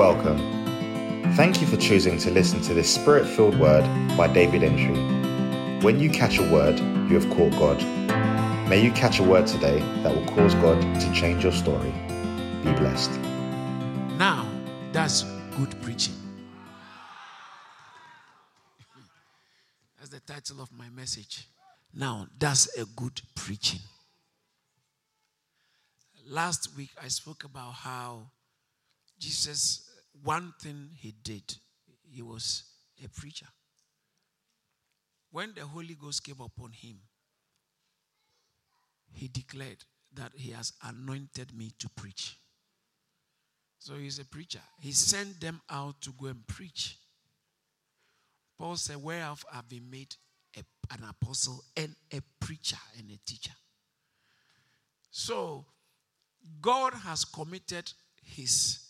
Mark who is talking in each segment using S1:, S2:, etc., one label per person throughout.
S1: welcome. Thank you for choosing to listen to this spirit filled word by David Entry. When you catch a word, you have caught God. May you catch a word today that will cause God to change your story. Be blessed.
S2: Now, that's good preaching. That's the title of my message. Now, that's a good preaching. Last week, I spoke about how Jesus, one thing he did, he was a preacher. When the Holy Ghost came upon him, he declared that he has anointed me to preach. So he's a preacher. He sent them out to go and preach. Paul said, Whereof I've been made a, an apostle and a preacher and a teacher. So God has committed his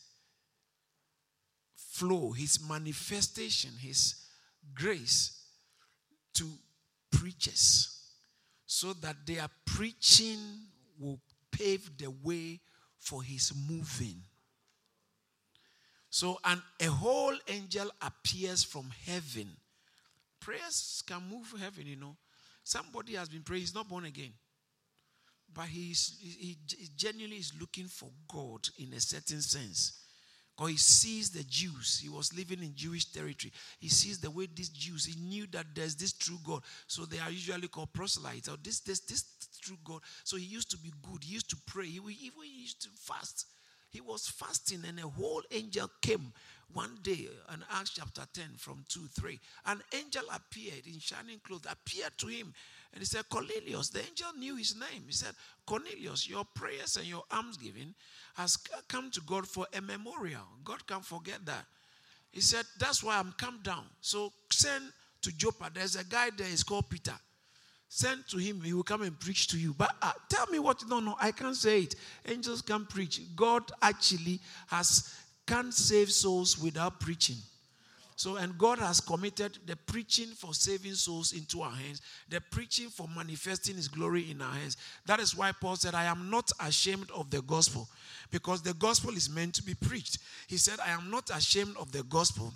S2: flow, his manifestation, his grace to preachers so that their preaching will pave the way for his moving. So, and a whole angel appears from heaven. Prayers can move heaven, you know. Somebody has been praying, he's not born again. But he's, he, he genuinely is looking for God in a certain sense. Because he sees the Jews. He was living in Jewish territory. He sees the way these Jews, he knew that there's this true God. So they are usually called proselytes or this, this, this true God. So he used to be good. He used to pray. He even used to fast. He was fasting, and a whole angel came one day in Acts chapter 10 from 2 3. An angel appeared in shining clothes, appeared to him, and he said, Cornelius. The angel knew his name. He said, Cornelius, your prayers and your almsgiving has come to God for a memorial. God can't forget that. He said, That's why I'm come down. So send to Joppa. There's a guy there, he's called Peter. Send to him, he will come and preach to you. But uh, tell me what, no, no, I can't say it. Angels can't preach. God actually has can't save souls without preaching. So, and God has committed the preaching for saving souls into our hands, the preaching for manifesting His glory in our hands. That is why Paul said, I am not ashamed of the gospel, because the gospel is meant to be preached. He said, I am not ashamed of the gospel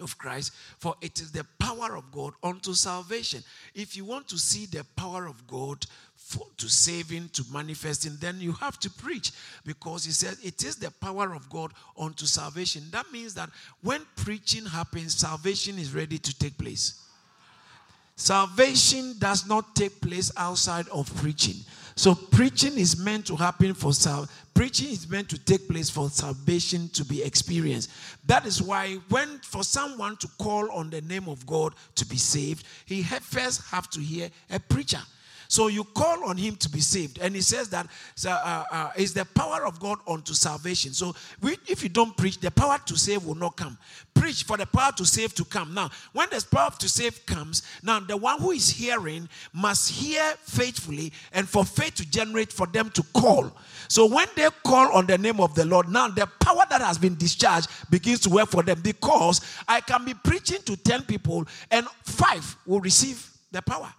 S2: of Christ, for it is the power of God unto salvation. If you want to see the power of God for, to saving, to manifesting, then you have to preach because he says it is the power of God unto salvation. That means that when preaching happens, salvation is ready to take place. Salvation does not take place outside of preaching. So preaching is meant to happen for sal- preaching is meant to take place for salvation to be experienced. That is why when for someone to call on the name of God to be saved, he first have to hear a preacher. So you call on him to be saved. And he says that uh, uh, is the power of God unto salvation. So we, if you don't preach, the power to save will not come. Preach for the power to save to come. Now, when the power to save comes, now the one who is hearing must hear faithfully and for faith to generate for them to call. So when they call on the name of the Lord, now the power that has been discharged begins to work for them because I can be preaching to 10 people and five will receive the power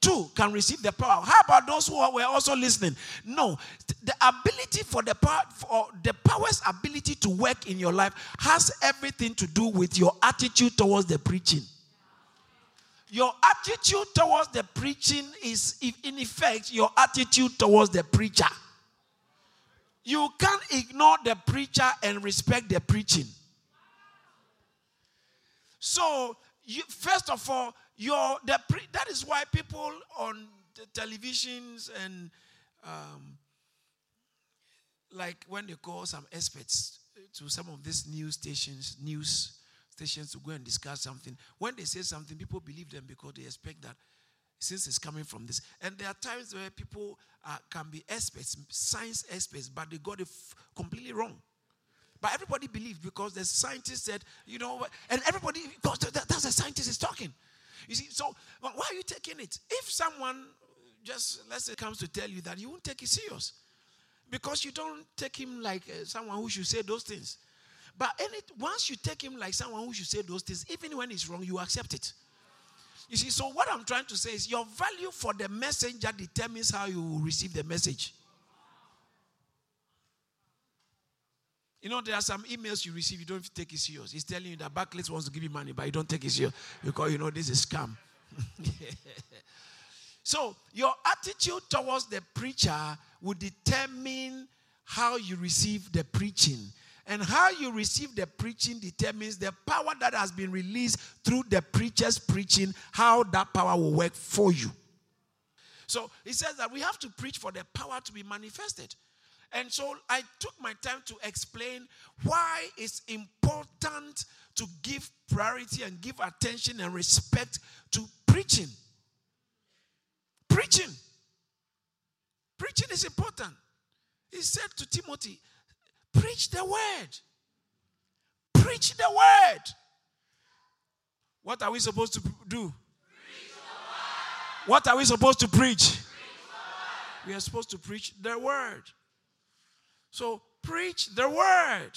S2: two can receive the power. How about those who were also listening? No, the ability for the power, for the power's ability to work in your life has everything to do with your attitude towards the preaching. Your attitude towards the preaching is, in effect, your attitude towards the preacher. You can't ignore the preacher and respect the preaching. So, you, first of all, your the that is why people on the televisions and um, like when they call some experts to some of these news stations, news stations to go and discuss something. When they say something, people believe them because they expect that since it's coming from this. And there are times where people uh, can be experts, science experts, but they got it f- completely wrong. But everybody believed because the scientist said, you know, and everybody, because that's the scientist is talking. You see, so why are you taking it? If someone just, let's say, comes to tell you that, you won't take it serious. Because you don't take him like uh, someone who should say those things. But any, once you take him like someone who should say those things, even when it's wrong, you accept it. You see, so what I'm trying to say is your value for the messenger determines how you receive the message. You know, there are some emails you receive, you don't take it serious. He's telling you that Barclays wants to give you money, but you don't take it serious because you know this is scam. so, your attitude towards the preacher will determine how you receive the preaching. And how you receive the preaching determines the power that has been released through the preacher's preaching, how that power will work for you. So he says that we have to preach for the power to be manifested. And so I took my time to explain why it's important to give priority and give attention and respect to preaching. Preaching. Preaching is important. He said to Timothy, Preach the word. Preach the word. What are we supposed to do? What are we supposed to preach? We are supposed to preach the word. So preach the word.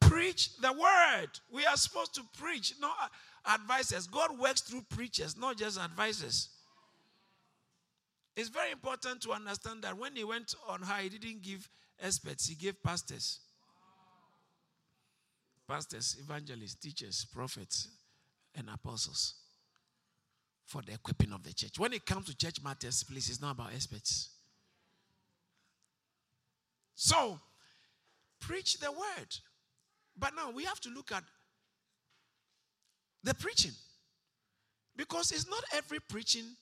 S2: Preach the word. We are supposed to preach, not advisors. God works through preachers, not just advisors. It's very important to understand that when he went on high, he didn't give experts, he gave pastors. Pastors, evangelists, teachers, prophets, and apostles for the equipping of the church. When it comes to church matters, please, it's not about experts. So, preach the word. But now we have to look at the preaching. Because it's not every preaching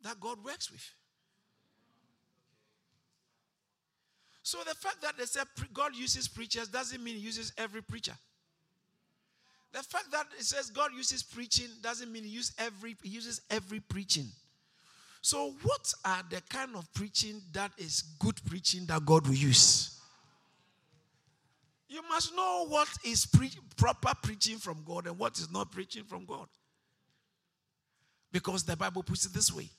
S2: that God works with. So the fact that they say God uses preachers doesn't mean he uses every preacher. The fact that it says God uses preaching doesn't mean he uses every, he uses every preaching. So, what are the kind of preaching that is good preaching that God will use? You must know what is pre- proper preaching from God and what is not preaching from God. Because the Bible puts it this way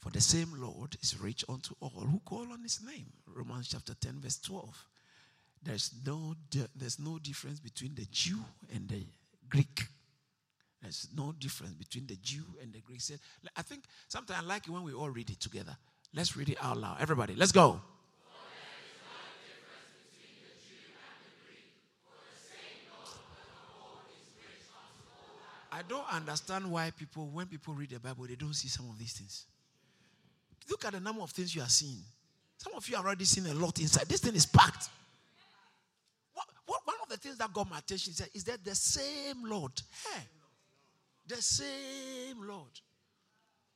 S2: For the same Lord is rich unto all who call on his name. Romans chapter 10, verse 12. There's no, there's no difference between the Jew and the Greek. There's no difference between the Jew and the Greek. I think sometimes I like it when we all read it together. Let's read it out loud. Everybody, let's go. I don't understand why people, when people read the Bible, they don't see some of these things. Look at the number of things you are seeing. Some of you are already seen a lot inside. This thing is packed. What, what, one of the things that got my attention is that, is that the same Lord. Hey, the same Lord.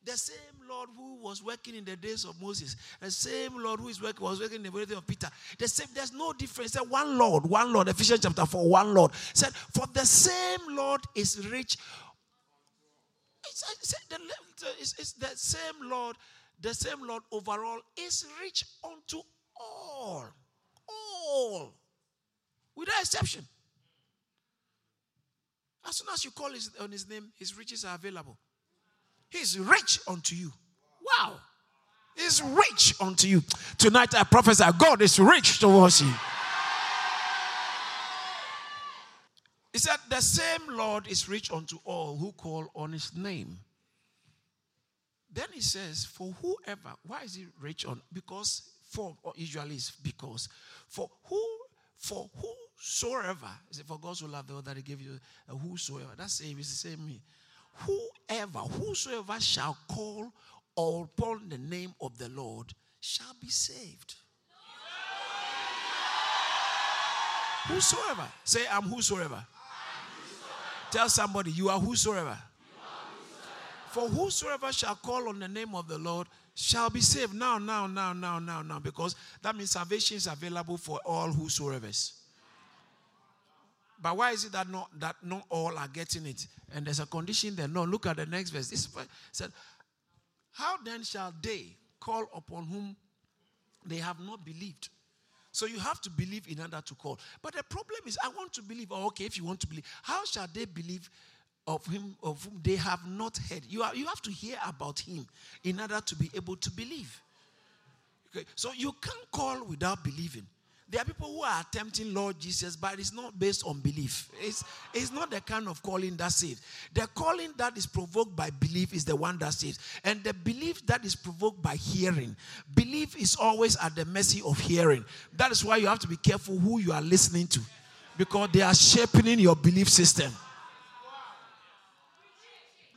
S2: The same Lord who was working in the days of Moses, the same Lord who is working, was working in the days of Peter. The same, there's no difference. Said one Lord, one Lord. Ephesians chapter 4, one Lord. Said, for the same Lord is rich. It's, it's, it's the same Lord, the same Lord overall is rich unto all. All. Without exception. As soon as you call his, on his name, his riches are available. He's rich unto you. Wow. He's rich unto you. Tonight I prophesy God is rich towards you. He said, The same Lord is rich unto all who call on his name. Then he says, For whoever, why is he rich on? Because, for, usually it's because, for who, for whosoever, for God so loved the world that he gave you whosoever? That's same, it's the same me. Whoever, whosoever shall call upon the name of the Lord shall be saved. Whosoever. Say, I'm whosoever. Whosoever. Tell somebody, you are whosoever. For whosoever shall call on the name of the Lord shall be saved. Now, now, now, now, now, now. Because that means salvation is available for all whosoever's. But why is it that not that not all are getting it? And there's a condition there. No, look at the next verse. This said, How then shall they call upon whom they have not believed? So you have to believe in order to call. But the problem is, I want to believe. Oh, okay, if you want to believe, how shall they believe of him of whom they have not heard? You, are, you have to hear about him in order to be able to believe. Okay, so you can't call without believing. There are people who are attempting Lord Jesus, but it's not based on belief. It's, it's not the kind of calling that saves. The calling that is provoked by belief is the one that saves. And the belief that is provoked by hearing, belief is always at the mercy of hearing. That is why you have to be careful who you are listening to, because they are shaping your belief system.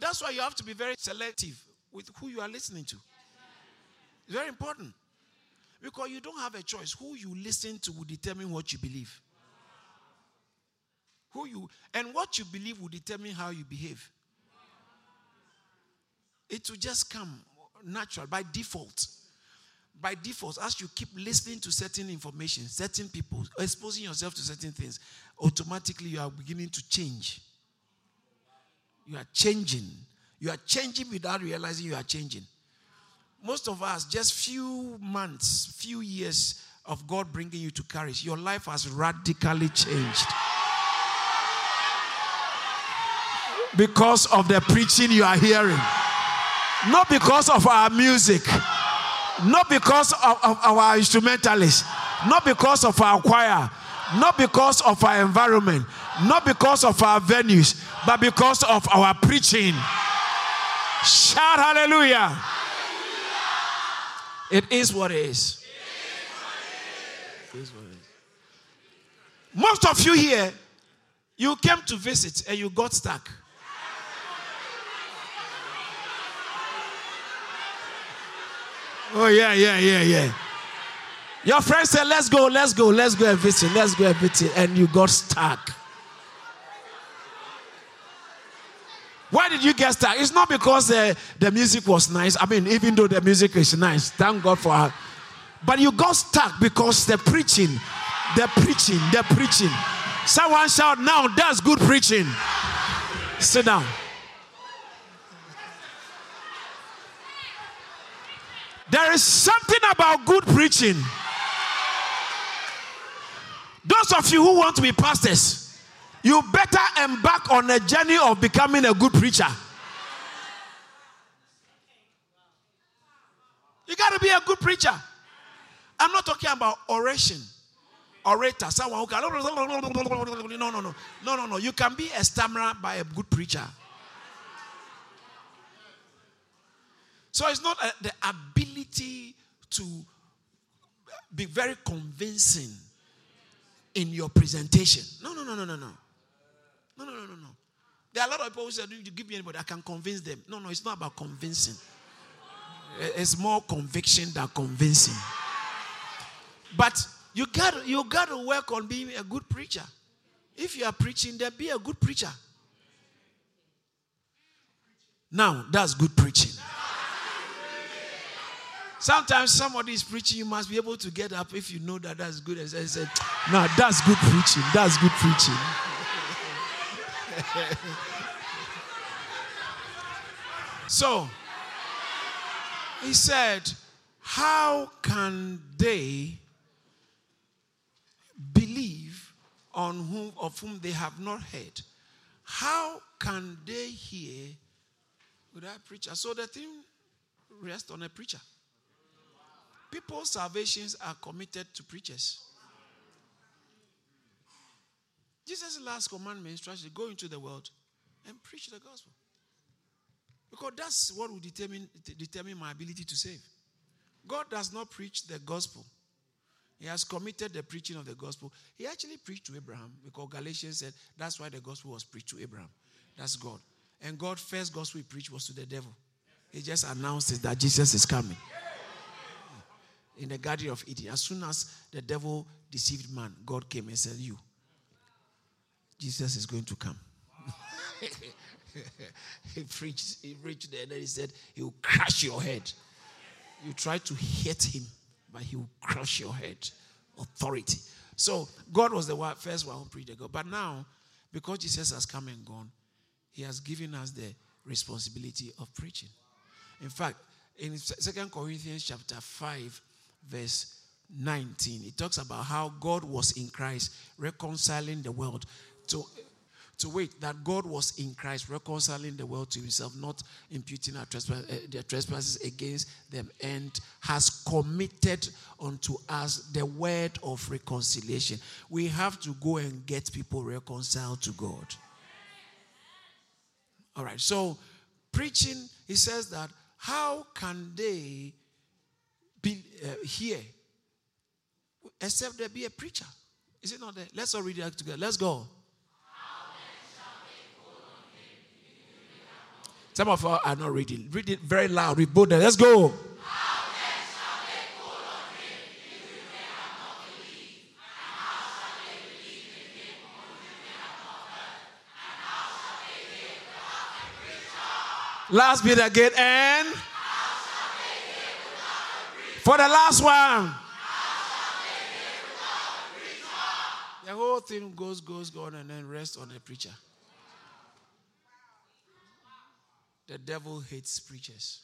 S2: That's why you have to be very selective with who you are listening to. It's very important. Because you don't have a choice. Who you listen to will determine what you believe. Who you and what you believe will determine how you behave. It will just come natural by default. By default, as you keep listening to certain information, certain people, exposing yourself to certain things, automatically you are beginning to change. You are changing. You are changing without realizing you are changing most of us, just few months, few years of God bringing you to Charis, your life has radically changed. Because of the preaching you are hearing, not because of our music, not because of, of our instrumentalists, not because of our choir, not because of our environment, not because of our venues, but because of our preaching. Shout hallelujah. It is what it is. It is what it is. Most of you here, you came to visit and you got stuck. Oh, yeah, yeah, yeah, yeah. Your friend said, Let's go, let's go, let's go and visit, let's go and visit, and you got stuck. Why did you get stuck? It's not because uh, the music was nice. I mean, even though the music is nice, thank God for her. But you got stuck because the preaching, the preaching, the preaching. Someone shout, now that's good preaching. Sit down. There is something about good preaching. Those of you who want to be pastors, you better embark on a journey of becoming a good preacher. You got to be a good preacher. I'm not talking about oration, orator, someone who can. No, no, no, no, no, no. You can be a stammerer by a good preacher. So it's not a, the ability to be very convincing in your presentation. No, no, no, no, no, no. No, no, no, no, no. There are a lot of people who say, you give me anybody, I can convince them. No, no, it's not about convincing. Eh, it's more conviction than convincing. But you got you got to work on being a good preacher. If you are preaching, then be a good preacher. Now, that's good preaching. Sometimes somebody is preaching, you must be able to get up if you know that that's good. And say, no, that's good preaching. That's good preaching. so, he said, How can they believe on whom of whom they have not heard? How can they hear without a preacher? So the thing rests on a preacher. People's salvations are committed to preachers. Jesus' last commandment instruction go into the world and preach the gospel. Because that's what will determine, determine my ability to save. God does not preach the gospel. He has committed the preaching of the gospel. He actually preached to Abraham because Galatians said that's why the gospel was preached to Abraham. That's God. And God's first gospel he preached was to the devil. He just announced it that Jesus is coming. In the Garden of Eden, as soon as the devil deceived man, God came and said, You, Jesus is going to come. he preached, he preached there, and then he said, He will crush your head. You try to hit him, but he will crush your head. Authority. So God was the first one who preached the God. But now, because Jesus has come and gone, he has given us the responsibility of preaching. In fact, in Second Corinthians chapter 5, verse 19, it talks about how God was in Christ reconciling the world to, to wait that God was in Christ, reconciling the world to himself, not imputing our trespass, uh, their trespasses against them, and has committed unto us the word of reconciliation. We have to go and get people reconciled to God. All right, so preaching, he says that how can they be uh, here except there be a preacher? Is it not there? Let's all read it together. Let's go. Some of us are not reading. Read it very loud. Read both. Let's go. Last bit again. And for the last one. The whole thing goes, goes, goes, and then rests on a preacher. The devil hates preachers.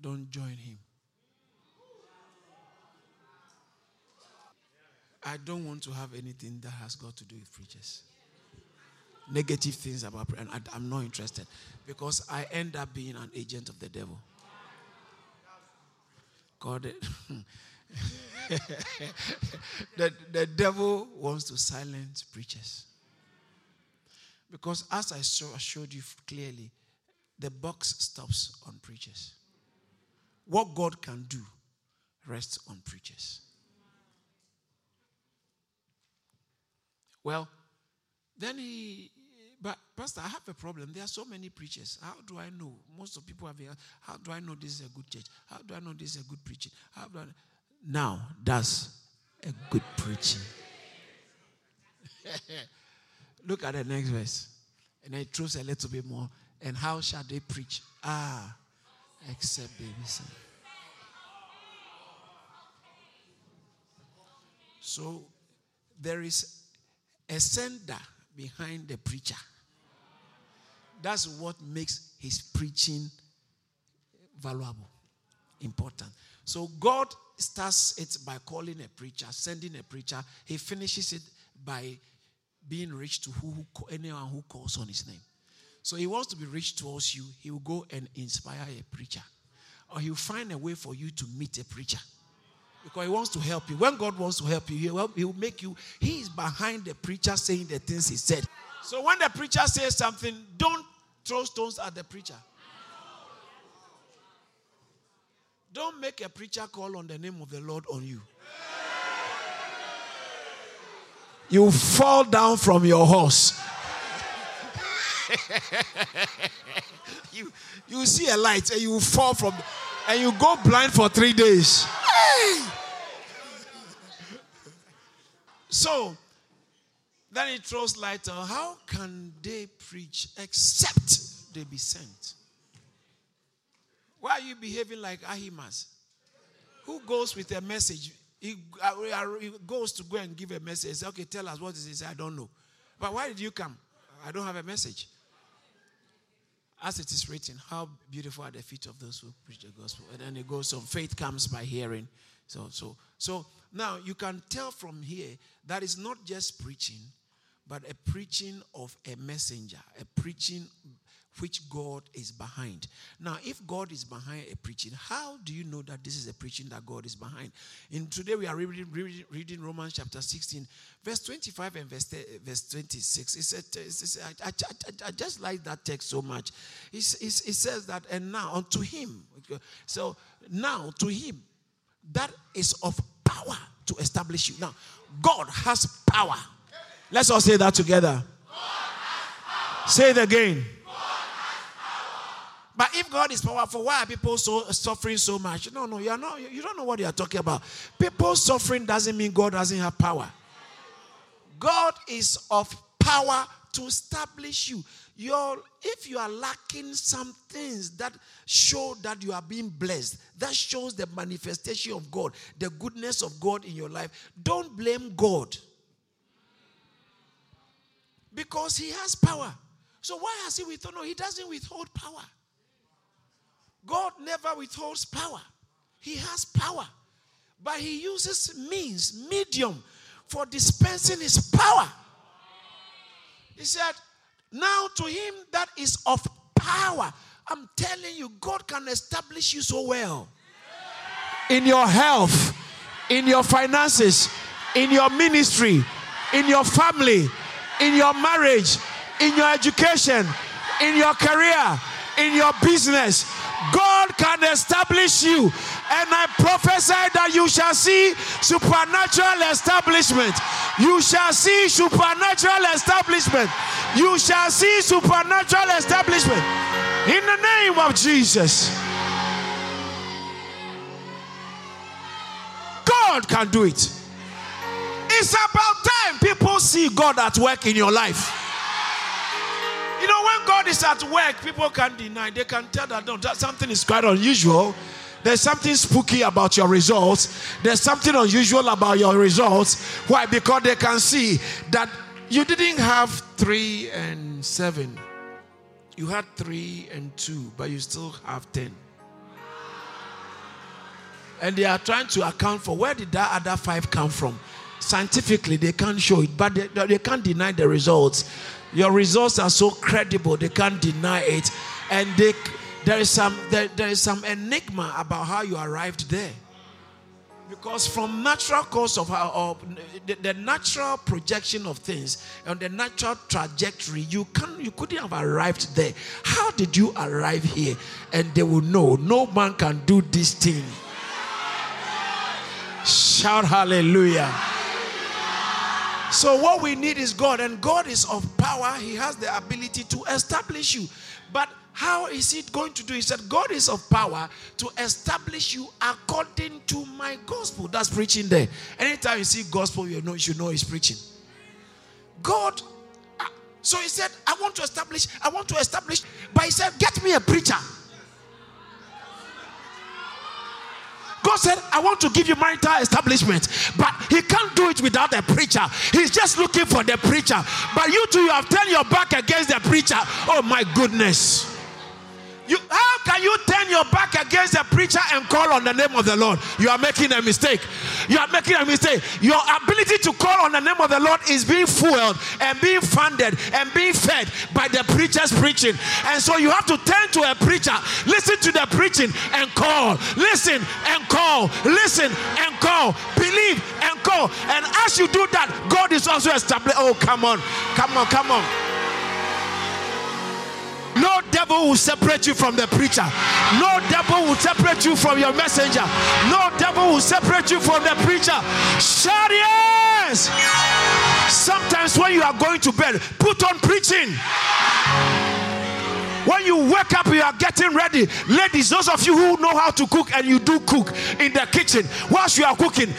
S2: Don't join him. I don't want to have anything that has got to do with preachers. Negative things about and I'm not interested because I end up being an agent of the devil. God, the, the devil wants to silence preachers. Because as I showed you clearly, the box stops on preachers. What God can do rests on preachers. Well, then he, but Pastor, I have a problem. There are so many preachers. How do I know? Most of people have, asked. how do I know this is a good church? How do I know this is a good preaching? How do I, now, that's a good preaching. Look at the next verse. And it throws a little bit more. And how shall they preach? Ah, except baby son. So there is a sender behind the preacher. That's what makes his preaching valuable, important. So God starts it by calling a preacher, sending a preacher. He finishes it by being rich to who, who, anyone who calls on his name. So he wants to be rich towards you. He will go and inspire a preacher. Or he'll find a way for you to meet a preacher. Because he wants to help you. When God wants to help you, he'll, he'll make you, he is behind the preacher saying the things he said. So when the preacher says something, don't throw stones at the preacher. Don't make a preacher call on the name of the Lord on you. You fall down from your horse. you, you see a light and you fall from and you go blind for three days. so then he throws light on how can they preach except they be sent? Why are you behaving like Ahimaaz? Who goes with a message he, he goes to go and give a message. He says, okay, tell us what is it. I don't know. But why did you come? I don't have a message. As it is written, how beautiful are the feet of those who preach the gospel. And then it goes on, faith comes by hearing. So, so, so now you can tell from here that it's not just preaching, but a preaching of a messenger, a preaching which God is behind. Now, if God is behind a preaching, how do you know that this is a preaching that God is behind? And today we are reading, reading, reading Romans chapter 16, verse 25 and verse, verse 26. It I, I, just like that text so much. It, it, it says that, and now unto him. So now to him that is of power to establish you. Now, God has power. Let's all say that together. Say it again. If God is powerful, why are people so suffering so much? No, no, you are not. You don't know what you are talking about. People suffering doesn't mean God doesn't have power. God is of power to establish you. Your, if you are lacking some things that show that you are being blessed, that shows the manifestation of God, the goodness of God in your life, don't blame God. Because He has power. So why has He withhold? No, He doesn't withhold power. God never withholds power. He has power. But he uses means, medium, for dispensing his power. He said, Now to him that is of power, I'm telling you, God can establish you so well in your health, in your finances, in your ministry, in your family, in your marriage, in your education, in your career, in your business. God can establish you. And I prophesy that you shall see supernatural establishment. You shall see supernatural establishment. You shall see supernatural establishment. In the name of Jesus. God can do it. It's about time people see God at work in your life. You know, when God is at work, people can deny. They can tell that no, that something is quite unusual. There's something spooky about your results. There's something unusual about your results. Why? Because they can see that you didn't have three and seven. You had three and two, but you still have ten. And they are trying to account for where did that other five come from. Scientifically, they can't show it, but they, they can't deny the results. Your results are so credible, they can't deny it. And they, there, is some, there, there is some enigma about how you arrived there. Because from natural course of how, of the, the, natural projection of things and the natural trajectory, you can you couldn't have arrived there. How did you arrive here? And they will know no man can do this thing. Shout hallelujah. So, what we need is God, and God is of power. He has the ability to establish you. But how is it going to do? He said, God is of power to establish you according to my gospel. That's preaching there. Anytime you see gospel, you know you know he's preaching. God. Uh, so he said, I want to establish, I want to establish. But he said, Get me a preacher. God said, I want to give you marital establishment, but He can't do it without a preacher. He's just looking for the preacher. But you two, you have turned your back against the preacher. Oh my goodness. You, how can you turn your back against a preacher and call on the name of the Lord? You are making a mistake. You are making a mistake. Your ability to call on the name of the Lord is being fueled and being funded and being fed by the preacher's preaching. And so you have to turn to a preacher, listen to the preaching and call. Listen and call. Listen and call. Believe and call. And as you do that, God is also established. Oh, come on. Come on. Come on. No devil will separate you from the preacher. No devil will separate you from your messenger. No devil will separate you from the preacher. Shout yes. Sometimes when you are going to bed, put on preaching. When you wake up, you are getting ready. Ladies, those of you who know how to cook and you do cook in the kitchen, whilst you are cooking,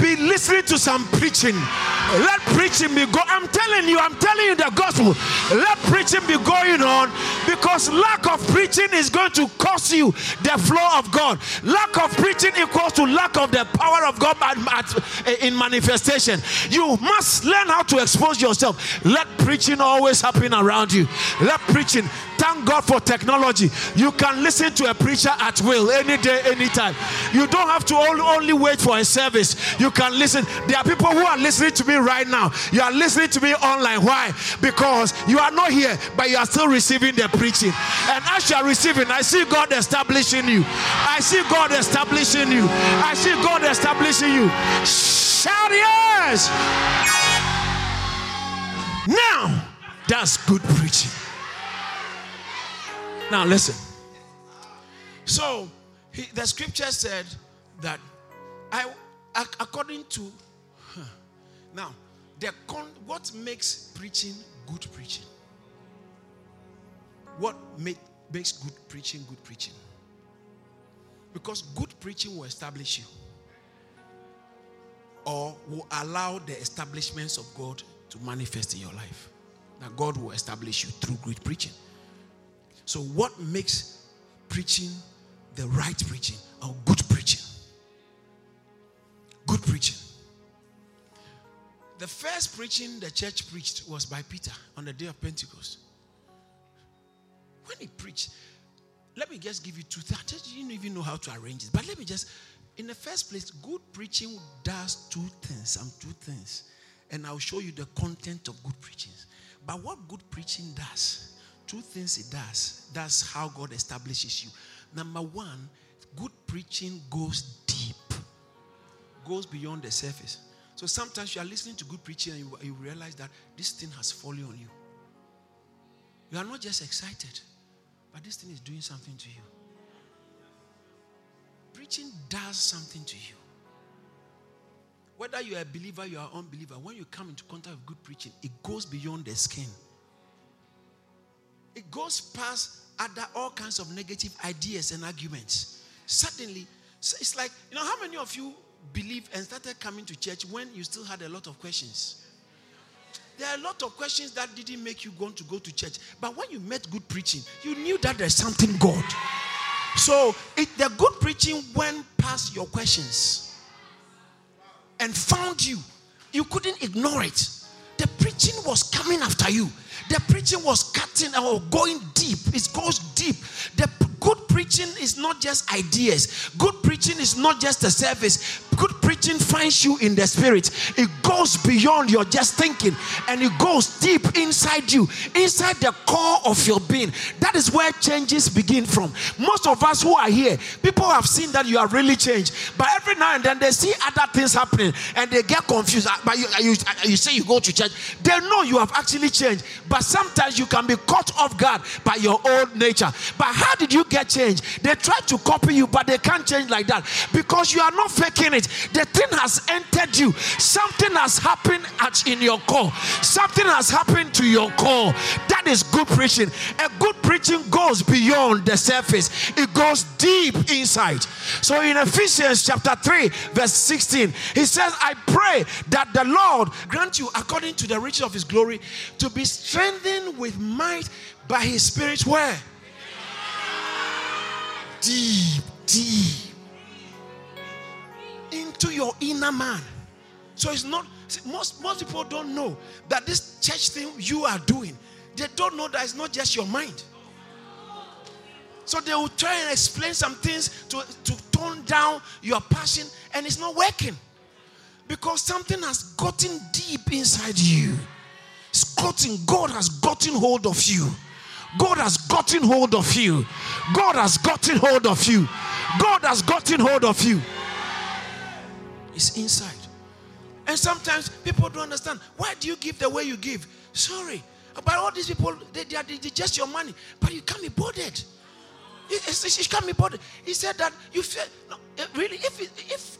S2: be listening to some preaching. Let preaching be go. I'm telling you, I'm telling you the gospel. Let preaching be going on because lack of preaching is going to cost you the flow of God. Lack of preaching equals to lack of the power of God in manifestation. You must learn how to expose yourself. Let preaching always happen around you. Let preaching Thank God for technology. You can listen to a preacher at will any day, anytime. You don't have to only wait for a service. You can listen. There are people who are listening to me right now. You are listening to me online. Why? Because you are not here, but you are still receiving the preaching. And as you are receiving, I see God establishing you. I see God establishing you. I see God establishing you. Shout yes. Now, that's good preaching. Now, listen. So, he, the scripture said that I, according to, now, the con, what makes preaching good preaching? What make, makes good preaching good preaching? Because good preaching will establish you or will allow the establishments of God to manifest in your life. That God will establish you through good preaching. So, what makes preaching the right preaching or good? Good preaching. The first preaching the church preached was by Peter on the day of Pentecost. When he preached, let me just give you two things. You didn't even know how to arrange it, but let me just in the first place, good preaching does two things. Some two things. And I'll show you the content of good preaching. But what good preaching does, two things it does. That's how God establishes you. Number one, good preaching goes deep, goes beyond the surface. So sometimes you are listening to good preaching and you, you realize that this thing has fallen on you. You are not just excited, but this thing is doing something to you. Preaching does something to you. Whether you are a believer, you are unbeliever, when you come into contact with good preaching, it goes beyond the skin. It goes past other all kinds of negative ideas and arguments. Suddenly, it's like, you know, how many of you believe and started coming to church when you still had a lot of questions? There are a lot of questions that didn't make you want to go to church. But when you met good preaching, you knew that there's something God. So it, the good preaching went past your questions and found you. You couldn't ignore it. The preaching was coming after you. The preaching was cutting or going deep. It goes deep. The preaching is not just ideas. Good preaching is not just a service. Good preaching finds you in the spirit. It goes beyond your just thinking and it goes deep inside you, inside the core of your being. That is where changes begin from. Most of us who are here, people have seen that you are really changed, but every now and then they see other things happening and they get confused. Ah, but you, you, you say you go to church, they know you have actually changed, but sometimes you can be caught off guard by your old nature. But how did you get changed? They try to copy you, but they can't change like that because you are not faking it. Thing has entered you. Something has happened at in your core. Something has happened to your core. That is good preaching. A good preaching goes beyond the surface. It goes deep inside. So in Ephesians chapter 3 verse 16, he says, "I pray that the Lord grant you according to the riches of his glory to be strengthened with might by his spirit where deep deep into your inner man. So it's not most most people don't know that this church thing you are doing. They don't know that it's not just your mind. So they will try and explain some things to, to tone down your passion, and it's not working. Because something has gotten deep inside you. It's gotten, God has gotten hold of you. God has gotten hold of you. God has gotten hold of you. God has gotten hold of you. It's inside. And sometimes people don't understand. Why do you give the way you give? Sorry. But all these people, they, they they, just your money. But you can't be bothered. You can't be bothered. He said that you feel, no, eh, really, if, if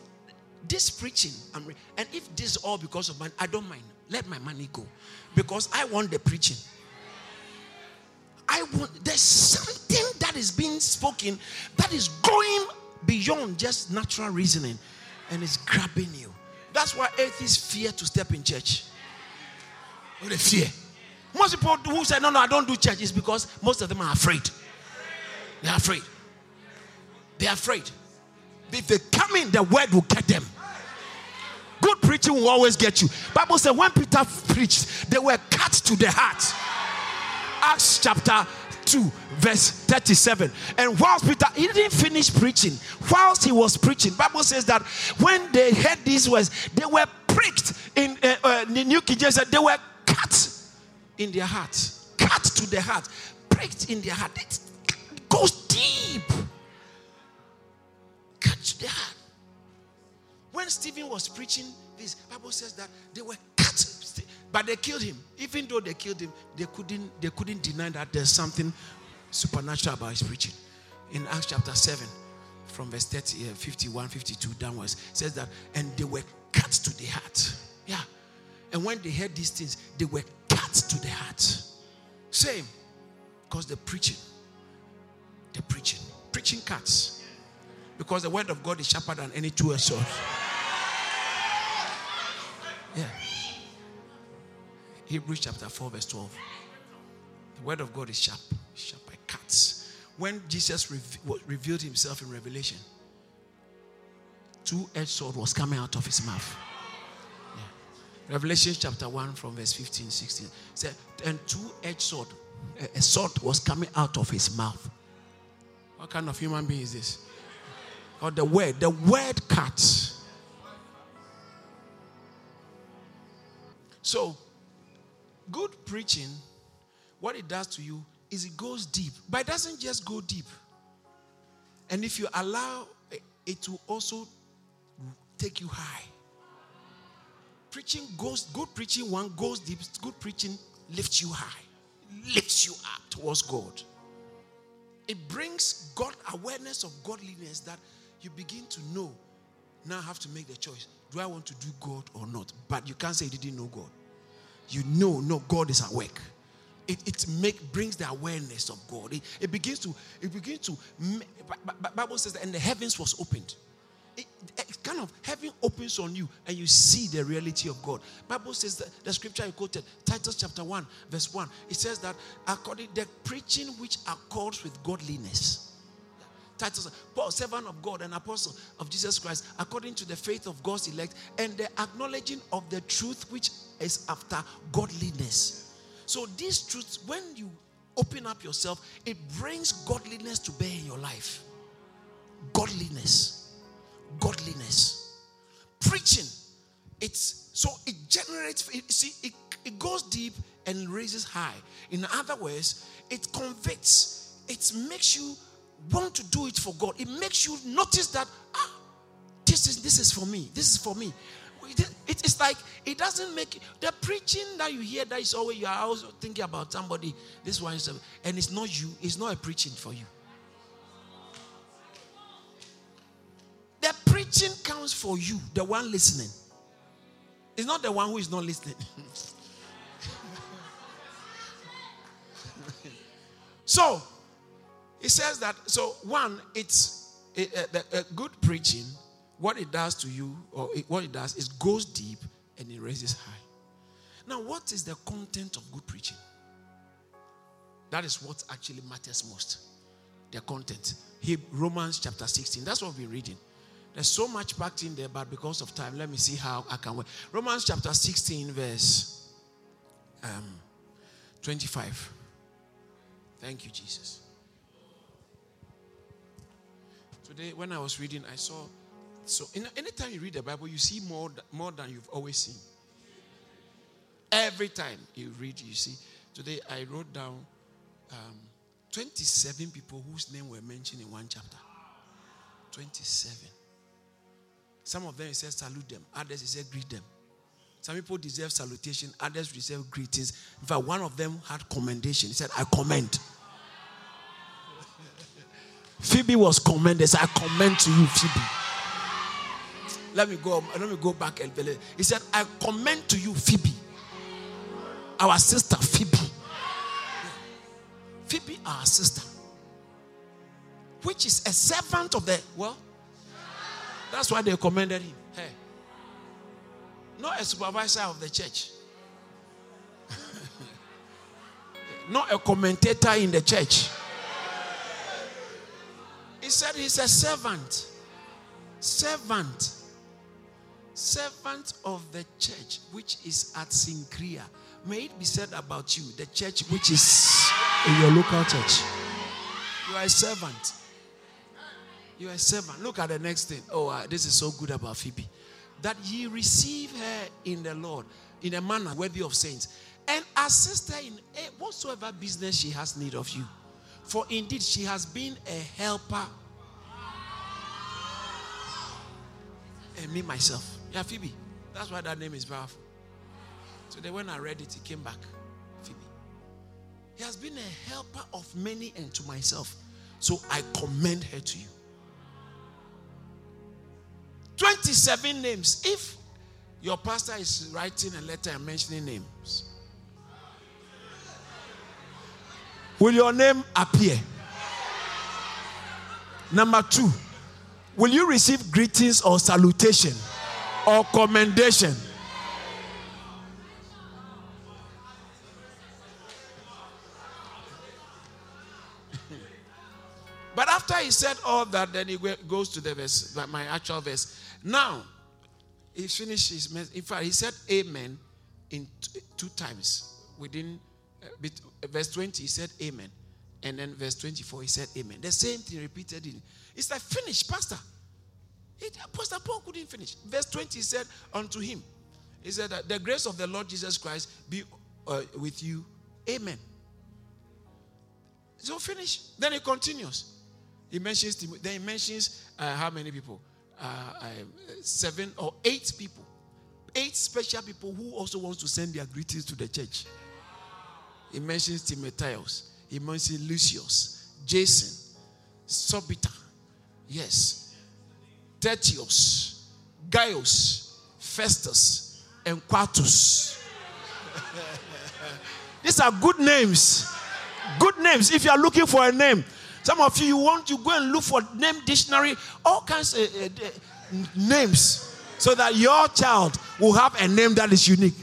S2: this preaching, and if this is all because of money, I don't mind. Let my money go. Because I want the preaching. I want, there's something that is being spoken that is going beyond just natural reasoning and it's grabbing you. That's why atheists fear to step in church. Oh, they fear. Most people who say, No, no, I don't do church is because most of them are afraid. They're afraid. They're afraid. If they come in, the word will get them. Good preaching will always get you. Bible said when Peter preached, they were cut to the heart. Acts chapter 2, verse 37. And whilst Peter, he didn't finish preaching. Whilst he was preaching, Bible says that when they heard these words, they were pricked in uh, uh, the New King James said they were cut in their heart. Cut to the heart. Pricked in their heart. It goes deep. Cut to the heart. When Stephen was preaching this, Bible says that they were but they killed him. Even though they killed him, they couldn't, they couldn't deny that there's something supernatural about his preaching. In Acts chapter 7, from verse 30, uh, 51, 52 downwards, says that, and they were cut to the heart. Yeah. And when they heard these things, they were cut to the heart. Same. Because the preaching, the preaching, preaching cuts. Because the word of God is sharper than any two-edged sword. Yeah. Hebrews chapter 4, verse 12. The word of God is sharp, sharp like cuts. When Jesus revealed himself in Revelation, two-edged sword was coming out of his mouth. Yeah. Revelation chapter 1 from verse 15, 16. Said, and two-edged sword, a, a sword was coming out of his mouth. What kind of human being is this? Or the word. The word cuts. So, good preaching, what it does to you is it goes deep. But it doesn't just go deep. And if you allow it to also take you high. Preaching goes, good preaching, one goes deep, good preaching lifts you high, lifts you up towards God. It brings God awareness of godliness that you begin to know. Now I have to make the choice. Do I want to do God or not? But you can't say you didn't know God. You know, no, God is awake. It, it make brings the awareness of God. It, it begins to, it begins to, Bible says that and the heavens was opened it, it kind of heaven opens on you and you see the reality of God. Bible says that the scripture you quoted, Titus chapter 1, verse 1, it says that according the preaching which accords with godliness. Titus, Paul, servant of God and apostle of Jesus Christ, according to the faith of God's elect, and the acknowledging of the truth which is after godliness. So, these truths, when you open up yourself, it brings godliness to bear in your life. Godliness godliness. Preaching, it's so it generates, it, see, it, it goes deep and raises high. In other words, it convicts, it makes you want to do it for God. It makes you notice that, ah, this is, this is for me, this is for me. It's like it doesn't make the preaching that you hear that is always you are always thinking about somebody. This one is, and it's not you. It's not a preaching for you. The preaching counts for you, the one listening. It's not the one who is not listening. so, it says that, so one, it's a, the, uh, good preaching, what it does to you, or it, what it does is goes deep and it raises high. Now, what is the content of good preaching? That is what actually matters most. The content. He, Romans chapter 16. That's what we're reading. There's so much packed in there, but because of time, let me see how I can work. Romans chapter 16, verse um, 25. Thank you, Jesus. Today, when I was reading, I saw. So, anytime you read the Bible, you see more, more than you've always seen. Every time you read, you see. Today, I wrote down um, 27 people whose name were mentioned in one chapter. 27. Some of them he said, salute them, others he said greet them. Some people deserve salutation, others deserve greetings. In fact, one of them had commendation. He said, I commend. Phoebe was commended. Said, I commend to you, Phoebe. Let me go. Let me go back. And he said, I commend to you, Phoebe. Our sister, Phoebe. Phoebe, our sister. Which is a servant of the well, that's why they commended him. Hey, not a supervisor of the church, not a commentator in the church. He's a servant. Servant. Servant of the church which is at Cenchrea. May it be said about you, the church which is in your local church. You are a servant. You are a servant. Look at the next thing. Oh, uh, this is so good about Phoebe. That ye receive her in the Lord in a manner worthy of saints and assist her in whatsoever business she has need of you. For indeed, she has been a helper. And me, myself. Yeah, Phoebe. That's why that name is powerful. So then when I read it, it came back. Phoebe. He has been a helper of many and to myself. So I commend her to you. 27 names. If your pastor is writing a letter and mentioning names, will your name appear? Number two, will you receive greetings or salutation or commendation? but after he said all that, then he goes to the verse, my actual verse. Now, he finished his message. In fact, he said amen in two times within uh, verse 20. He said amen. And then verse 24, he said amen. The same thing repeated in. It's like, finish, Pastor. It, Apostle Paul couldn't finish. Verse 20 he said, Unto him, he said that the grace of the Lord Jesus Christ be uh, with you. Amen. So finish. Then he continues. He mentions, then he mentions uh, how many people? Uh, uh, seven or eight people. Eight special people who also wants to send their greetings to the church. He mentions Timotheus. He mentions Lucius, Jason, Sobita. Yes. Tertius, Gaius, Festus, and Quartus. These are good names. Good names. If you are looking for a name, some of you, you want to go and look for name dictionary, all kinds of uh, uh, names, so that your child will have a name that is unique.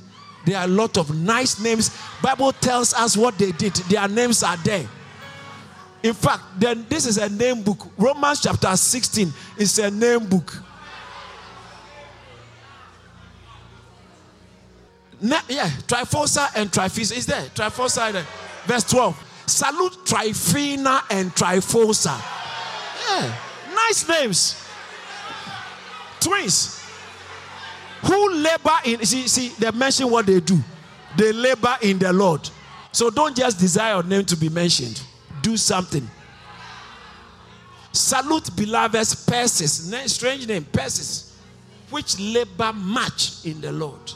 S2: There are a lot of nice names. Bible tells us what they did. Their names are there. In fact, then this is a name book. Romans chapter 16 is a name book. Na, yeah, Tryphosa and Tryphisa is there. Tryphosa, there. Uh, verse 12. Salute Tryphena and Tryphosa. Yeah, nice names. Twins who labor in see see they mention what they do. They labor in the lord. So don't just desire your name to be mentioned. Do something. Salute beloved persis strange name persis which labor much in the lord.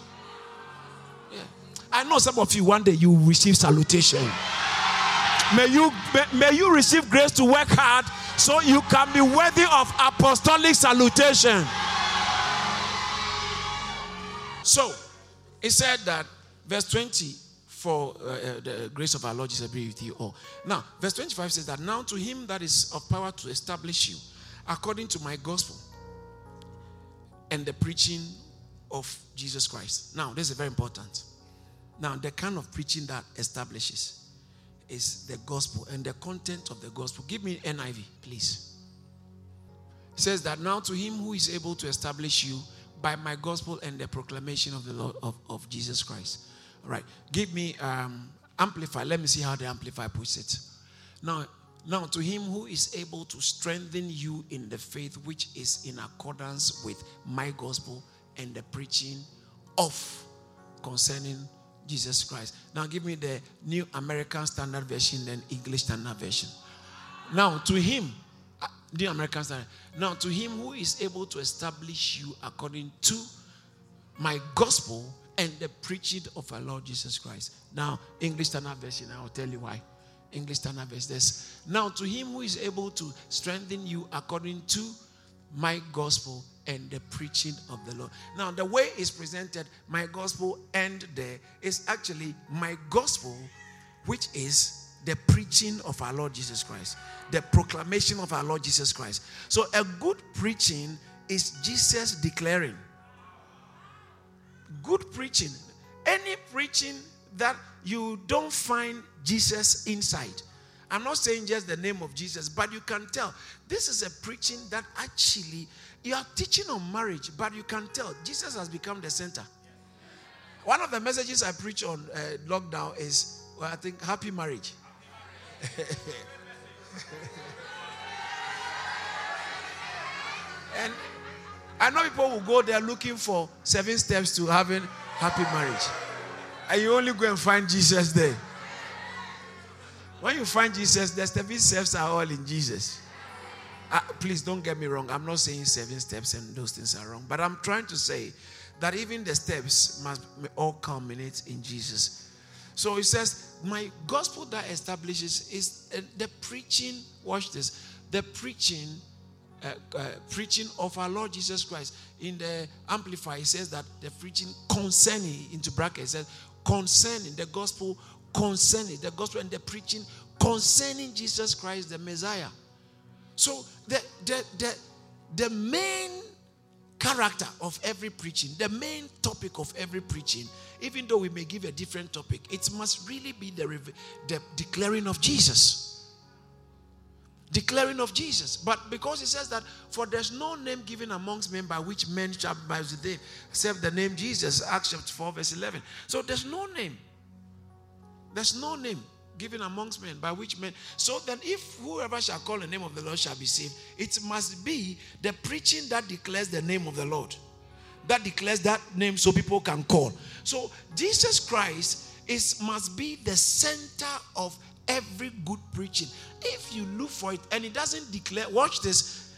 S2: Yeah. i know some of you one day you receive salutation. May you may, may you receive grace to work hard so you can be worthy of apostolic salutation so, he said that, verse 20, for uh, uh, the grace of our Lord Jesus be with you all. Now, verse 25 says that, now to him that is of power to establish you, according to my gospel and the preaching of Jesus Christ. Now, this is very important. Now, the kind of preaching that establishes is the gospel and the content of the gospel. Give me NIV, please. It says that now to him who is able to establish you by my gospel and the proclamation of the Lord of, of Jesus Christ. All right. Give me um, amplify. Let me see how the amplify puts it. Now, now to him who is able to strengthen you in the faith which is in accordance with my gospel and the preaching of concerning Jesus Christ. Now give me the New American Standard Version, then English Standard Version. Now to him the American Standard. Now, to him who is able to establish you according to my gospel and the preaching of our Lord Jesus Christ. Now, English Standard Version, I will tell you why. English Standard. This. Now, to him who is able to strengthen you according to my gospel and the preaching of the Lord. Now, the way it's presented, my gospel and there is actually my gospel, which is the preaching of our Lord Jesus Christ, the proclamation of our Lord Jesus Christ. So, a good preaching is Jesus declaring. Good preaching, any preaching that you don't find Jesus inside. I'm not saying just the name of Jesus, but you can tell this is a preaching that actually you are teaching on marriage, but you can tell Jesus has become the center. One of the messages I preach on uh, lockdown is, well, I think, happy marriage. and I know people will go there looking for seven steps to having happy marriage. And you only go and find Jesus there. When you find Jesus, the seven steps are all in Jesus. Uh, please don't get me wrong. I'm not saying seven steps and those things are wrong. But I'm trying to say that even the steps must all culminate in Jesus. So he says, My gospel that establishes is uh, the preaching, watch this, the preaching, uh, uh, preaching of our Lord Jesus Christ. In the Amplify, he says that the preaching concerning, into brackets, says concerning the gospel, concerning the gospel and the preaching concerning Jesus Christ, the Messiah. So the, the, the, the main character of every preaching, the main topic of every preaching, even though we may give a different topic, it must really be the, the declaring of Jesus. Declaring of Jesus. But because he says that, for there's no name given amongst men by which men shall be saved, except the name Jesus, Acts chapter 4, verse 11. So there's no name. There's no name given amongst men, by which men. So then, if whoever shall call the name of the Lord shall be saved, it must be the preaching that declares the name of the Lord, that declares that name so people can call. So Jesus Christ is must be the center of every good preaching. If you look for it and it doesn't declare, watch this.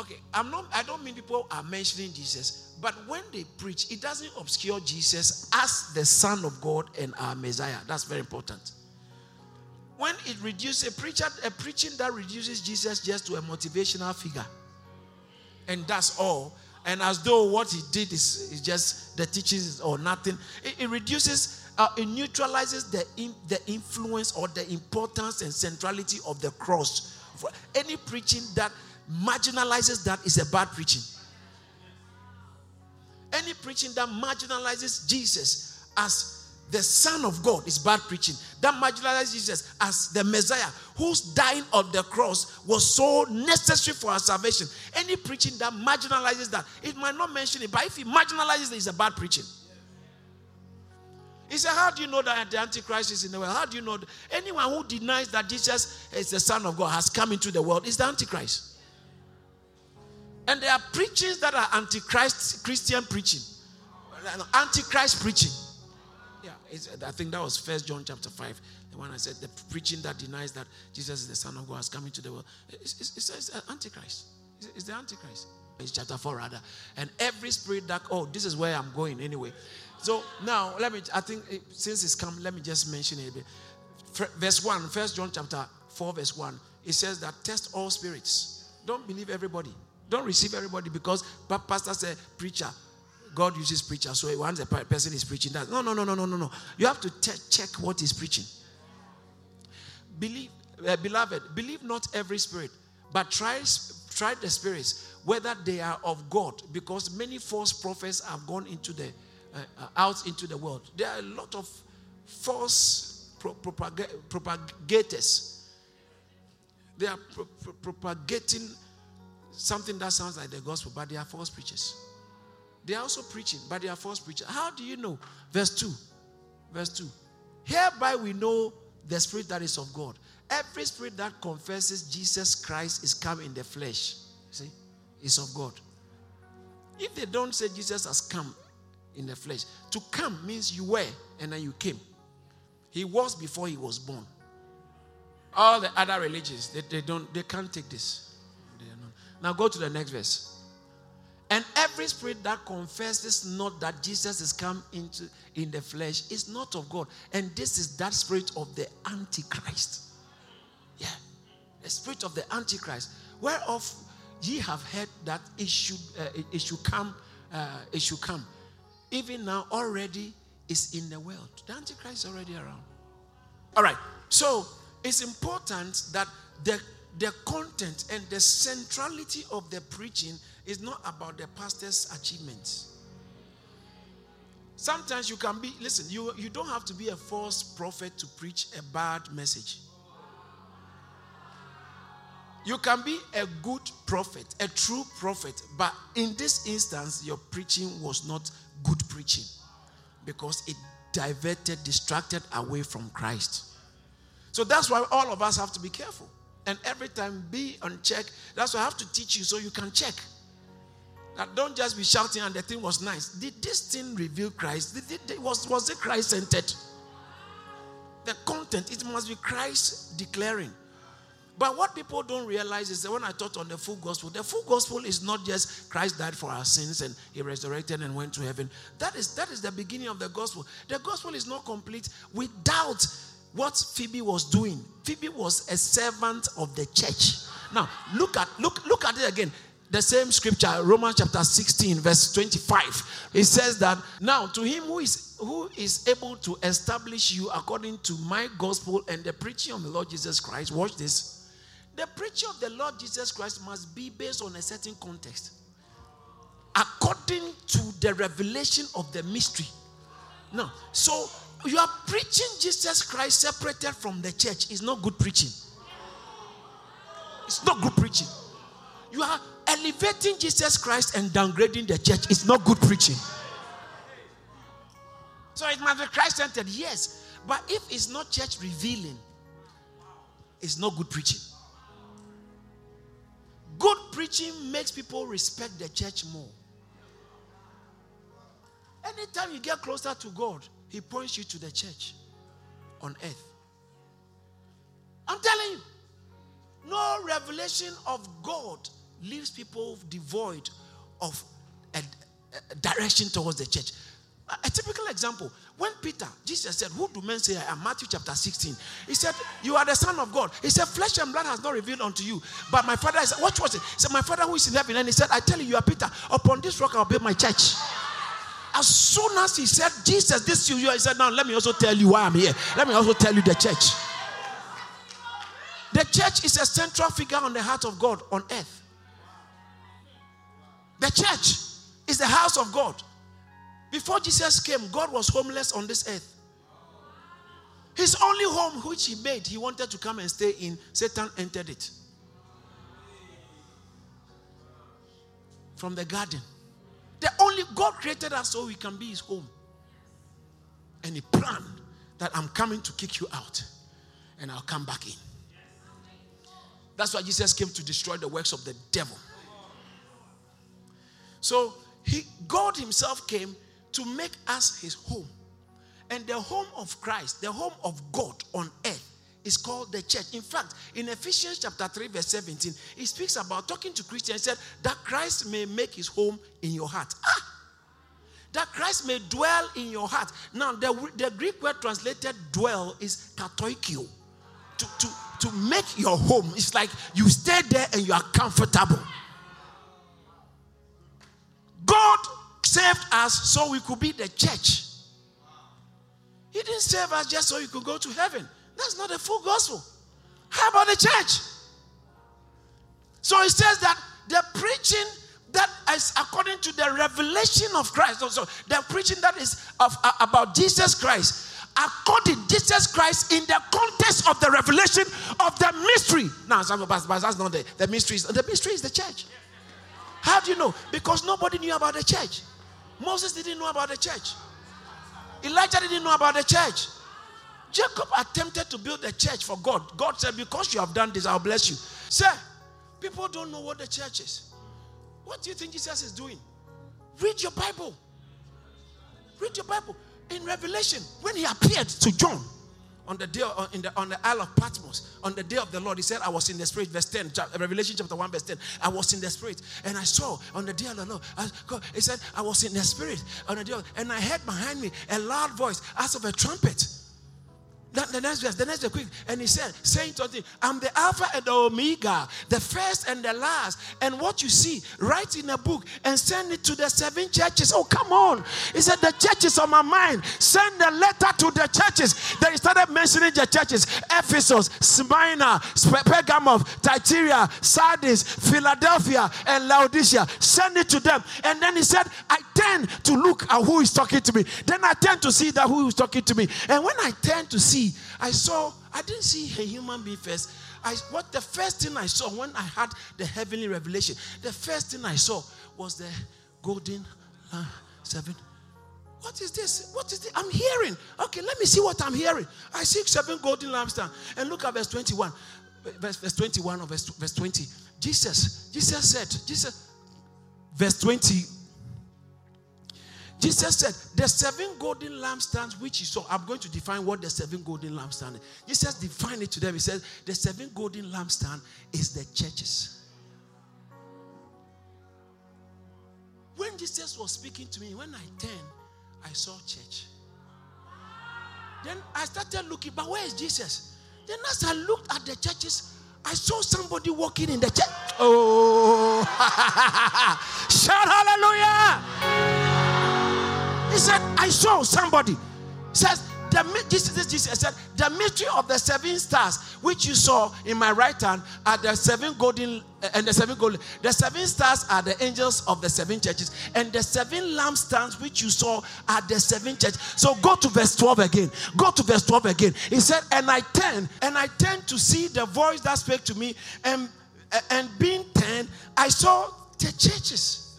S2: Okay, I'm not. I don't mean people are mentioning Jesus, but when they preach, it doesn't obscure Jesus as the Son of God and our Messiah. That's very important. When it reduces a preacher, a preaching that reduces Jesus just to a motivational figure, and that's all, and as though what he did is, is just the teachings or nothing, it, it reduces, uh, it neutralizes the in, the influence or the importance and centrality of the cross. For any preaching that marginalizes that is a bad preaching. Any preaching that marginalizes Jesus as the Son of God is bad preaching. That marginalizes Jesus as the Messiah whose dying on the cross was so necessary for our salvation. Any preaching that marginalizes that, it might not mention it, but if it marginalizes it, it's a bad preaching. He said, How do you know that the Antichrist is in the world? How do you know? That? Anyone who denies that Jesus is the Son of God has come into the world is the Antichrist. And there are preachings that are antichrist Christian preaching, antichrist preaching. Yeah, I think that was First John chapter five, the one I said the preaching that denies that Jesus is the Son of God has come into the world. It's, it's, it's, it's uh, antichrist. It's, it's the antichrist. It's chapter four rather. And every spirit that oh, this is where I'm going anyway. So now let me. I think it, since it's come, let me just mention it. Verse one, First John chapter four, verse one. It says that test all spirits. Don't believe everybody. Don't receive everybody because pastor said preacher. God uses preacher. So once a person is preaching that. No, no, no, no, no, no, no. You have to te- check what is preaching. Believe, uh, beloved, believe not every spirit, but try, try the spirits whether they are of God, because many false prophets have gone into the uh, out into the world. There are a lot of false pro- propag- propagators. They are pro- pro- propagating something that sounds like the gospel, but they are false preachers. They are also preaching, but they are false preachers. How do you know? Verse 2. Verse 2. Hereby we know the spirit that is of God. Every spirit that confesses Jesus Christ is come in the flesh, see, is of God. If they don't say Jesus has come in the flesh, to come means you were and then you came. He was before he was born. All the other religions, they, they don't, they can't take this. Now go to the next verse. And every spirit that confesses not that Jesus is come into in the flesh is not of God. And this is that spirit of the Antichrist. Yeah. The spirit of the Antichrist. Whereof ye have heard that it should uh, it, it, should come, uh, it should come. Even now already is in the world. The Antichrist is already around. All right. So it's important that the the content and the centrality of the preaching is not about the pastor's achievements. Sometimes you can be, listen, you, you don't have to be a false prophet to preach a bad message. You can be a good prophet, a true prophet, but in this instance, your preaching was not good preaching because it diverted, distracted away from Christ. So that's why all of us have to be careful and every time be on check. That's why I have to teach you so you can check. That don't just be shouting and the thing was nice. Did this thing reveal Christ? Did was, was it Christ centered? The content, it must be Christ declaring. But what people don't realize is that when I taught on the full gospel, the full gospel is not just Christ died for our sins and he resurrected and went to heaven. That is that is the beginning of the gospel. The gospel is not complete without what Phoebe was doing. Phoebe was a servant of the church. Now, look at look look at it again. The same scripture, Romans chapter 16, verse 25. It says that now to him who is who is able to establish you according to my gospel and the preaching of the Lord Jesus Christ. Watch this. The preaching of the Lord Jesus Christ must be based on a certain context. According to the revelation of the mystery. Now, so you are preaching Jesus Christ separated from the church. It's not good preaching. It's not good preaching. You are elevating Jesus Christ and downgrading the church. It's not good preaching. So it must be Christ centered, yes. But if it's not church revealing, it's not good preaching. Good preaching makes people respect the church more. Anytime you get closer to God, He points you to the church on earth. I'm telling you, no revelation of God leaves people devoid of a, a direction towards the church. A, a typical example when Peter, Jesus said, Who do men say I am? Matthew chapter 16. He said, You are the Son of God. He said, Flesh and blood has not revealed unto you. But my father is, what was it? He said, My father who is in heaven. And he said, I tell you, you are Peter. Upon this rock I'll build my church. As soon as he said, Jesus, this is you, he said, Now let me also tell you why I'm here. Let me also tell you the church. The church is a central figure on the heart of God on earth. The church is the house of God. Before Jesus came, God was homeless on this earth. His only home, which he made, he wanted to come and stay in, Satan entered it. From the garden. The only God created us so we can be his home. And he planned that I'm coming to kick you out and I'll come back in. That's why Jesus came to destroy the works of the devil. So he, God Himself came to make us His home. And the home of Christ, the home of God on earth, is called the church. In fact, in Ephesians chapter 3, verse 17, he speaks about talking to Christians, said that Christ may make his home in your heart. Ah! That Christ may dwell in your heart. Now, the, the Greek word translated dwell is katoikeo. To, to, to make your home. It's like you stay there and you are comfortable. God saved us so we could be the church. He didn't save us just so you could go to heaven. That's not the full gospel. How about the church? So it says that the preaching that is according to the revelation of Christ, also the preaching that is of, uh, about Jesus Christ, according Jesus Christ in the context of the revelation of the mystery. Now, some of us, but that's not the, the mystery. The mystery is the church. How do you know? Because nobody knew about the church. Moses didn't know about the church. Elijah didn't know about the church. Jacob attempted to build a church for God. God said, Because you have done this, I'll bless you. Sir, people don't know what the church is. What do you think Jesus is doing? Read your Bible. Read your Bible in Revelation, when he appeared to John on the day uh, on, the, on the Isle of Patmos, on the day of the Lord, he said, I was in the spirit, verse 10, Revelation chapter 1, verse 10. I was in the spirit, and I saw on the day of the Lord, I, he said, I was in the spirit on the day of, and I heard behind me a loud voice as of a trumpet the, the next verse, the next verse, quick. And he said, saying to them, I'm the Alpha and the Omega, the first and the last. And what you see, write in a book and send it to the seven churches. Oh, come on. He said, The churches on my mind. Send a letter to the churches. Then he started mentioning the churches Ephesus, Smyrna, Pergamum, Thyatira, Sardis, Philadelphia, and Laodicea. Send it to them. And then he said, I tend to look at who is talking to me. Then I tend to see that who is talking to me. And when I tend to see, I saw, I didn't see a human being first. I, what the first thing I saw when I had the heavenly revelation, the first thing I saw was the golden uh, seven. What is this? What is this? I'm hearing. Okay, let me see what I'm hearing. I see seven golden lampstands. And look at verse 21. Verse, verse 21 or verse, verse 20. Jesus, Jesus said, Jesus, verse 20 Jesus said, The seven golden lampstands which he saw. I'm going to define what the seven golden lampstands is. Jesus defined it to them. He said, The seven golden lampstand is the churches. When Jesus was speaking to me, when I turned, I saw church. Then I started looking, but where is Jesus? Then as I looked at the churches, I saw somebody walking in the church. Oh, shout hallelujah! He said, I saw somebody. Says, the, Jesus, Jesus said, the mystery of the seven stars, which you saw in my right hand, are the seven golden eh, and the seven golden. The seven stars are the angels of the seven churches, and the seven lampstands which you saw are the seven churches. So go to verse 12 again. Go to verse 12 again. He said, And I turned, and I turned to see the voice that spoke to me, and eh, and being turned, I saw the churches.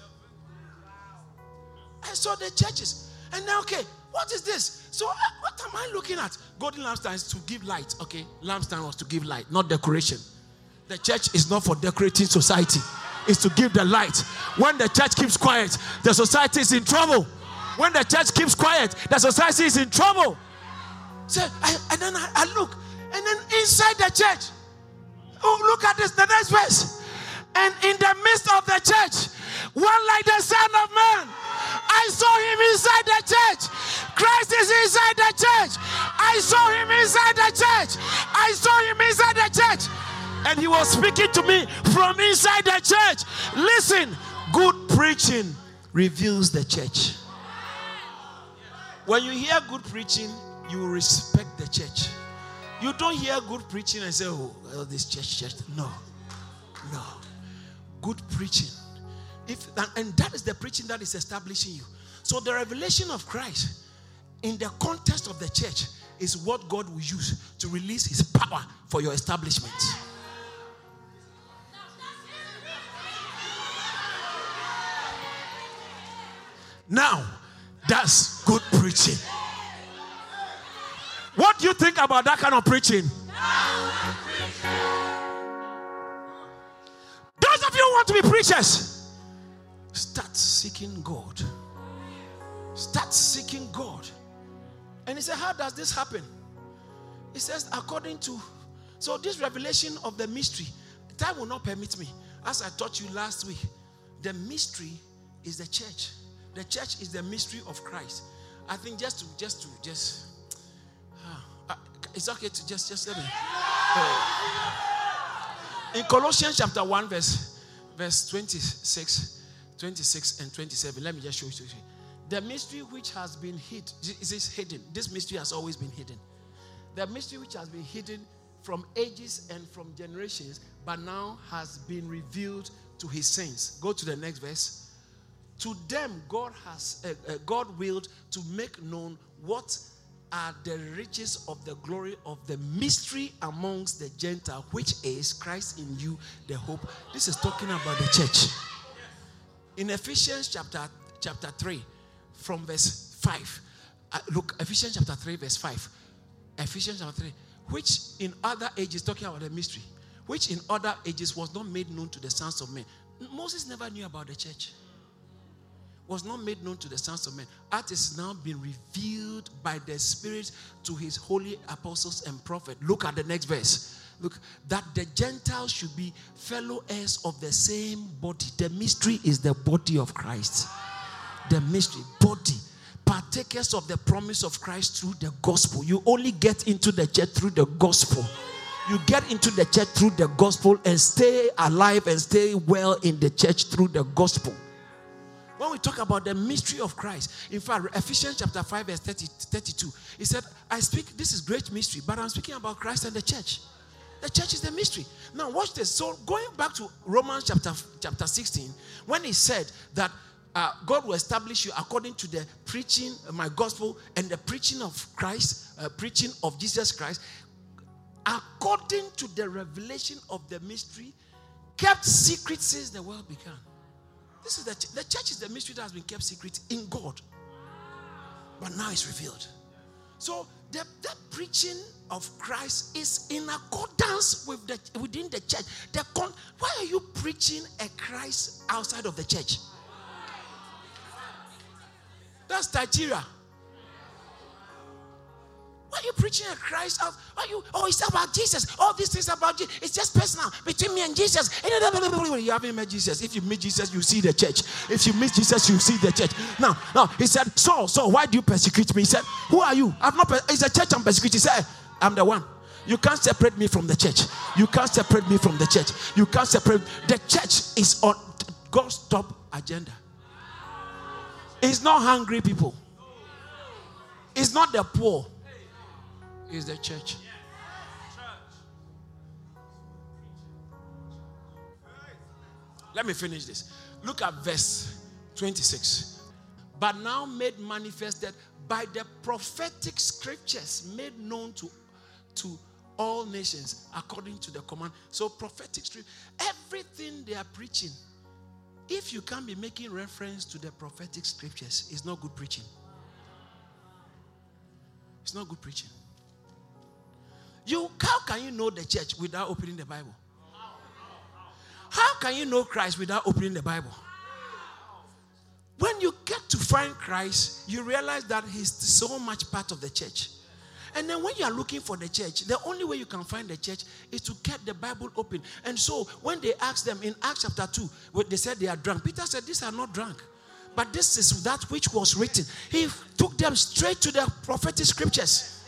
S2: I saw the churches. And now, okay, what is this? So, uh, what am I looking at? golden lampstand is to give light. Okay, lampstand was to give light, not decoration. The church is not for decorating society, it's to give the light. When the church keeps quiet, the society is in trouble. When the church keeps quiet, the society is in trouble. So, I, and then I, I look, and then inside the church, oh, look at this, the next verse. And in the midst of the church, one like the Son of Man, I saw him inside the church. Christ is inside the church. I saw him inside the church. I saw him inside the church. And he was speaking to me from inside the church. Listen, good preaching reveals the church. When you hear good preaching, you respect the church. You don't hear good preaching and say, oh, well, this church, church. No. No. Good preaching. If and that is the preaching that is establishing you. So the revelation of Christ in the context of the church is what God will use to release his power for your establishment. Now, that's good preaching. What do you think about that kind of preaching? Those of you who want to be preachers, start seeking God. Start seeking God. And he said, How does this happen? He says, according to so this revelation of the mystery, time will not permit me. As I taught you last week, the mystery is the church. The church is the mystery of Christ. I think just to just to just uh, it's okay to just just let me. Uh, in Colossians chapter 1, verse verse 26, 26 and 27. Let me just show you. The mystery which has been hid, is this hidden? This mystery has always been hidden. The mystery which has been hidden from ages and from generations, but now has been revealed to his saints. Go to the next verse. To them, God has uh, uh, God willed to make known what are the riches of the glory of the mystery amongst the Gentile, which is Christ in you, the hope. This is talking about the church. In Ephesians chapter chapter 3, from verse 5. Uh, look, Ephesians chapter 3, verse 5. Ephesians chapter 3, which in other ages, talking about the mystery, which in other ages was not made known to the sons of men. Moses never knew about the church was not made known to the sons of men. That is now been revealed by the Spirit to his holy apostles and prophets. Look at the next verse. Look, that the Gentiles should be fellow heirs of the same body. The mystery is the body of Christ. The mystery, body. Partakers of the promise of Christ through the gospel. You only get into the church through the gospel. You get into the church through the gospel and stay alive and stay well in the church through the gospel. When we talk about the mystery of Christ, in fact, Ephesians chapter 5, verse 30, 32, he said, I speak, this is great mystery, but I'm speaking about Christ and the church. The church is the mystery. Now, watch this. So, going back to Romans chapter, chapter 16, when he said that uh, God will establish you according to the preaching, uh, my gospel, and the preaching of Christ, uh, preaching of Jesus Christ, according to the revelation of the mystery, kept secret since the world began. This is the, ch- the church is the mystery that has been kept secret in God. But now it's revealed. So the, the preaching of Christ is in accordance with the within the church. The con- why are you preaching a Christ outside of the church? That's Nigeria. Why are you preaching a Christ? Of, why you? Oh, it's about Jesus. All these things about Jesus. It's just personal between me and Jesus. You haven't met Jesus. If you meet Jesus, you see the church. If you meet Jesus, you see the church. Now, now he said, Saul, Saul, why do you persecute me? He said, Who are you? I've not. It's a church I'm persecuting. He said, I'm the one. You can't separate me from the church. You can't separate me from the church. You can't separate. The church is on God's top agenda. It's not hungry people. It's not the poor is the church. Let me finish this. Look at verse 26. But now made manifested by the prophetic scriptures made known to, to all nations according to the command. So, prophetic scripture, everything they are preaching, if you can't be making reference to the prophetic scriptures, it's not good preaching. It's not good preaching. You how can you know the church without opening the Bible? How can you know Christ without opening the Bible? When you get to find Christ, you realize that He's so much part of the church. And then when you are looking for the church, the only way you can find the church is to get the Bible open. And so when they asked them in Acts chapter 2, they said they are drunk, Peter said, These are not drunk. But this is that which was written. He took them straight to the prophetic scriptures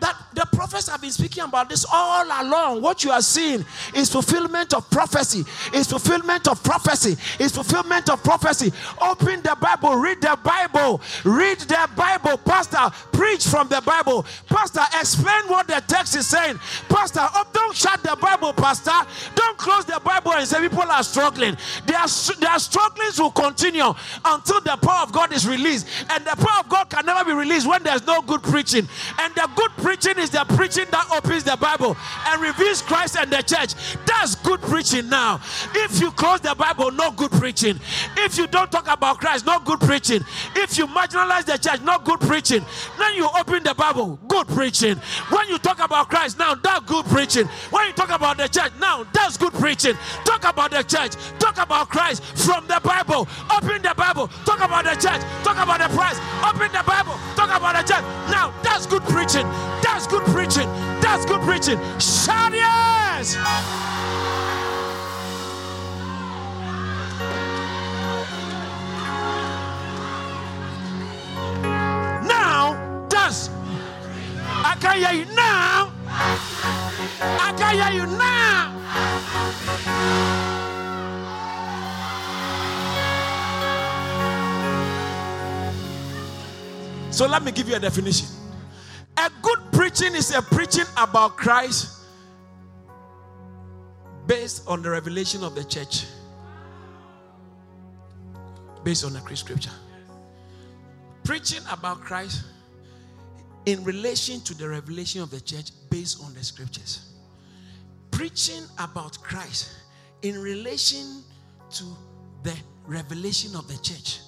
S2: that the prophets have been speaking about this all along. What you are seeing is fulfillment of prophecy. Is fulfillment of prophecy. Is fulfillment of prophecy. Open the Bible, read the Bible, read the Bible. Pastor, preach from the Bible. Pastor, explain what the text is saying. Pastor, oh, don't shut the Bible, Pastor. Don't close the Bible and say people are struggling. Their, their strugglings will continue until the power of God is released. And the power of God can never be released when there's no good preaching. And the good preaching is the preaching that opens the Bible and reveals Christ and the church. That's good preaching now. If you close the Bible, no good preaching. If you don't talk about Christ, no good preaching. If you marginalize the church, no good preaching. Then you open the Bible, good preaching. When you talk about Christ, now that's good preaching. When you talk about the church, now that's good preaching. Talk about the church, talk about Christ from the Bible. Open the Bible, talk about the church, talk about the price. Open the Bible, talk about the church. Now that's good preaching. That's good preaching. That's good preaching. Shout yes. Now, that's. I can hear you now. I can hear you now. So let me give you a definition. A good preaching is a preaching about Christ based on the revelation of the church, based on the scripture. Preaching about Christ in relation to the revelation of the church based on the scriptures. Preaching about Christ in relation to the revelation of the church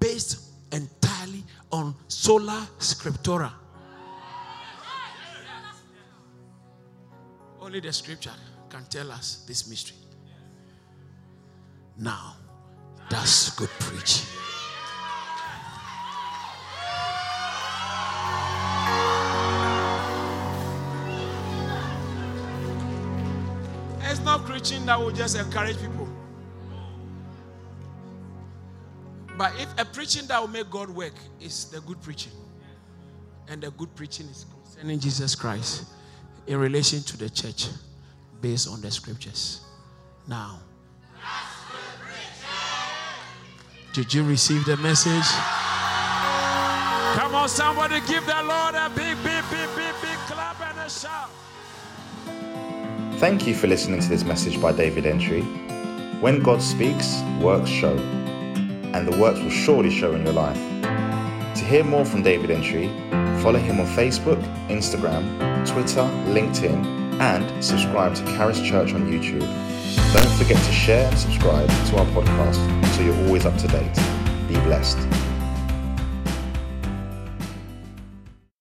S2: based entirely on sola scriptura. Only the scripture can tell us this mystery. Now, that's good preaching. It's not preaching that will just encourage people. But if a preaching that will make God work is the good preaching. And the good preaching is concerning Jesus Christ in relation to the church based on the scriptures. Now, did you receive the message? Come on, somebody give the Lord a big, big, big, big, big clap and a shout.
S1: Thank you for listening to this message by David Entry. When God speaks, works show, and the works will surely show in your life. To hear more from David Entry, follow him on Facebook, Instagram, Twitter, LinkedIn, and subscribe to Charis Church on YouTube. Don't forget to share and subscribe to our podcast so you're always up to date. Be blessed.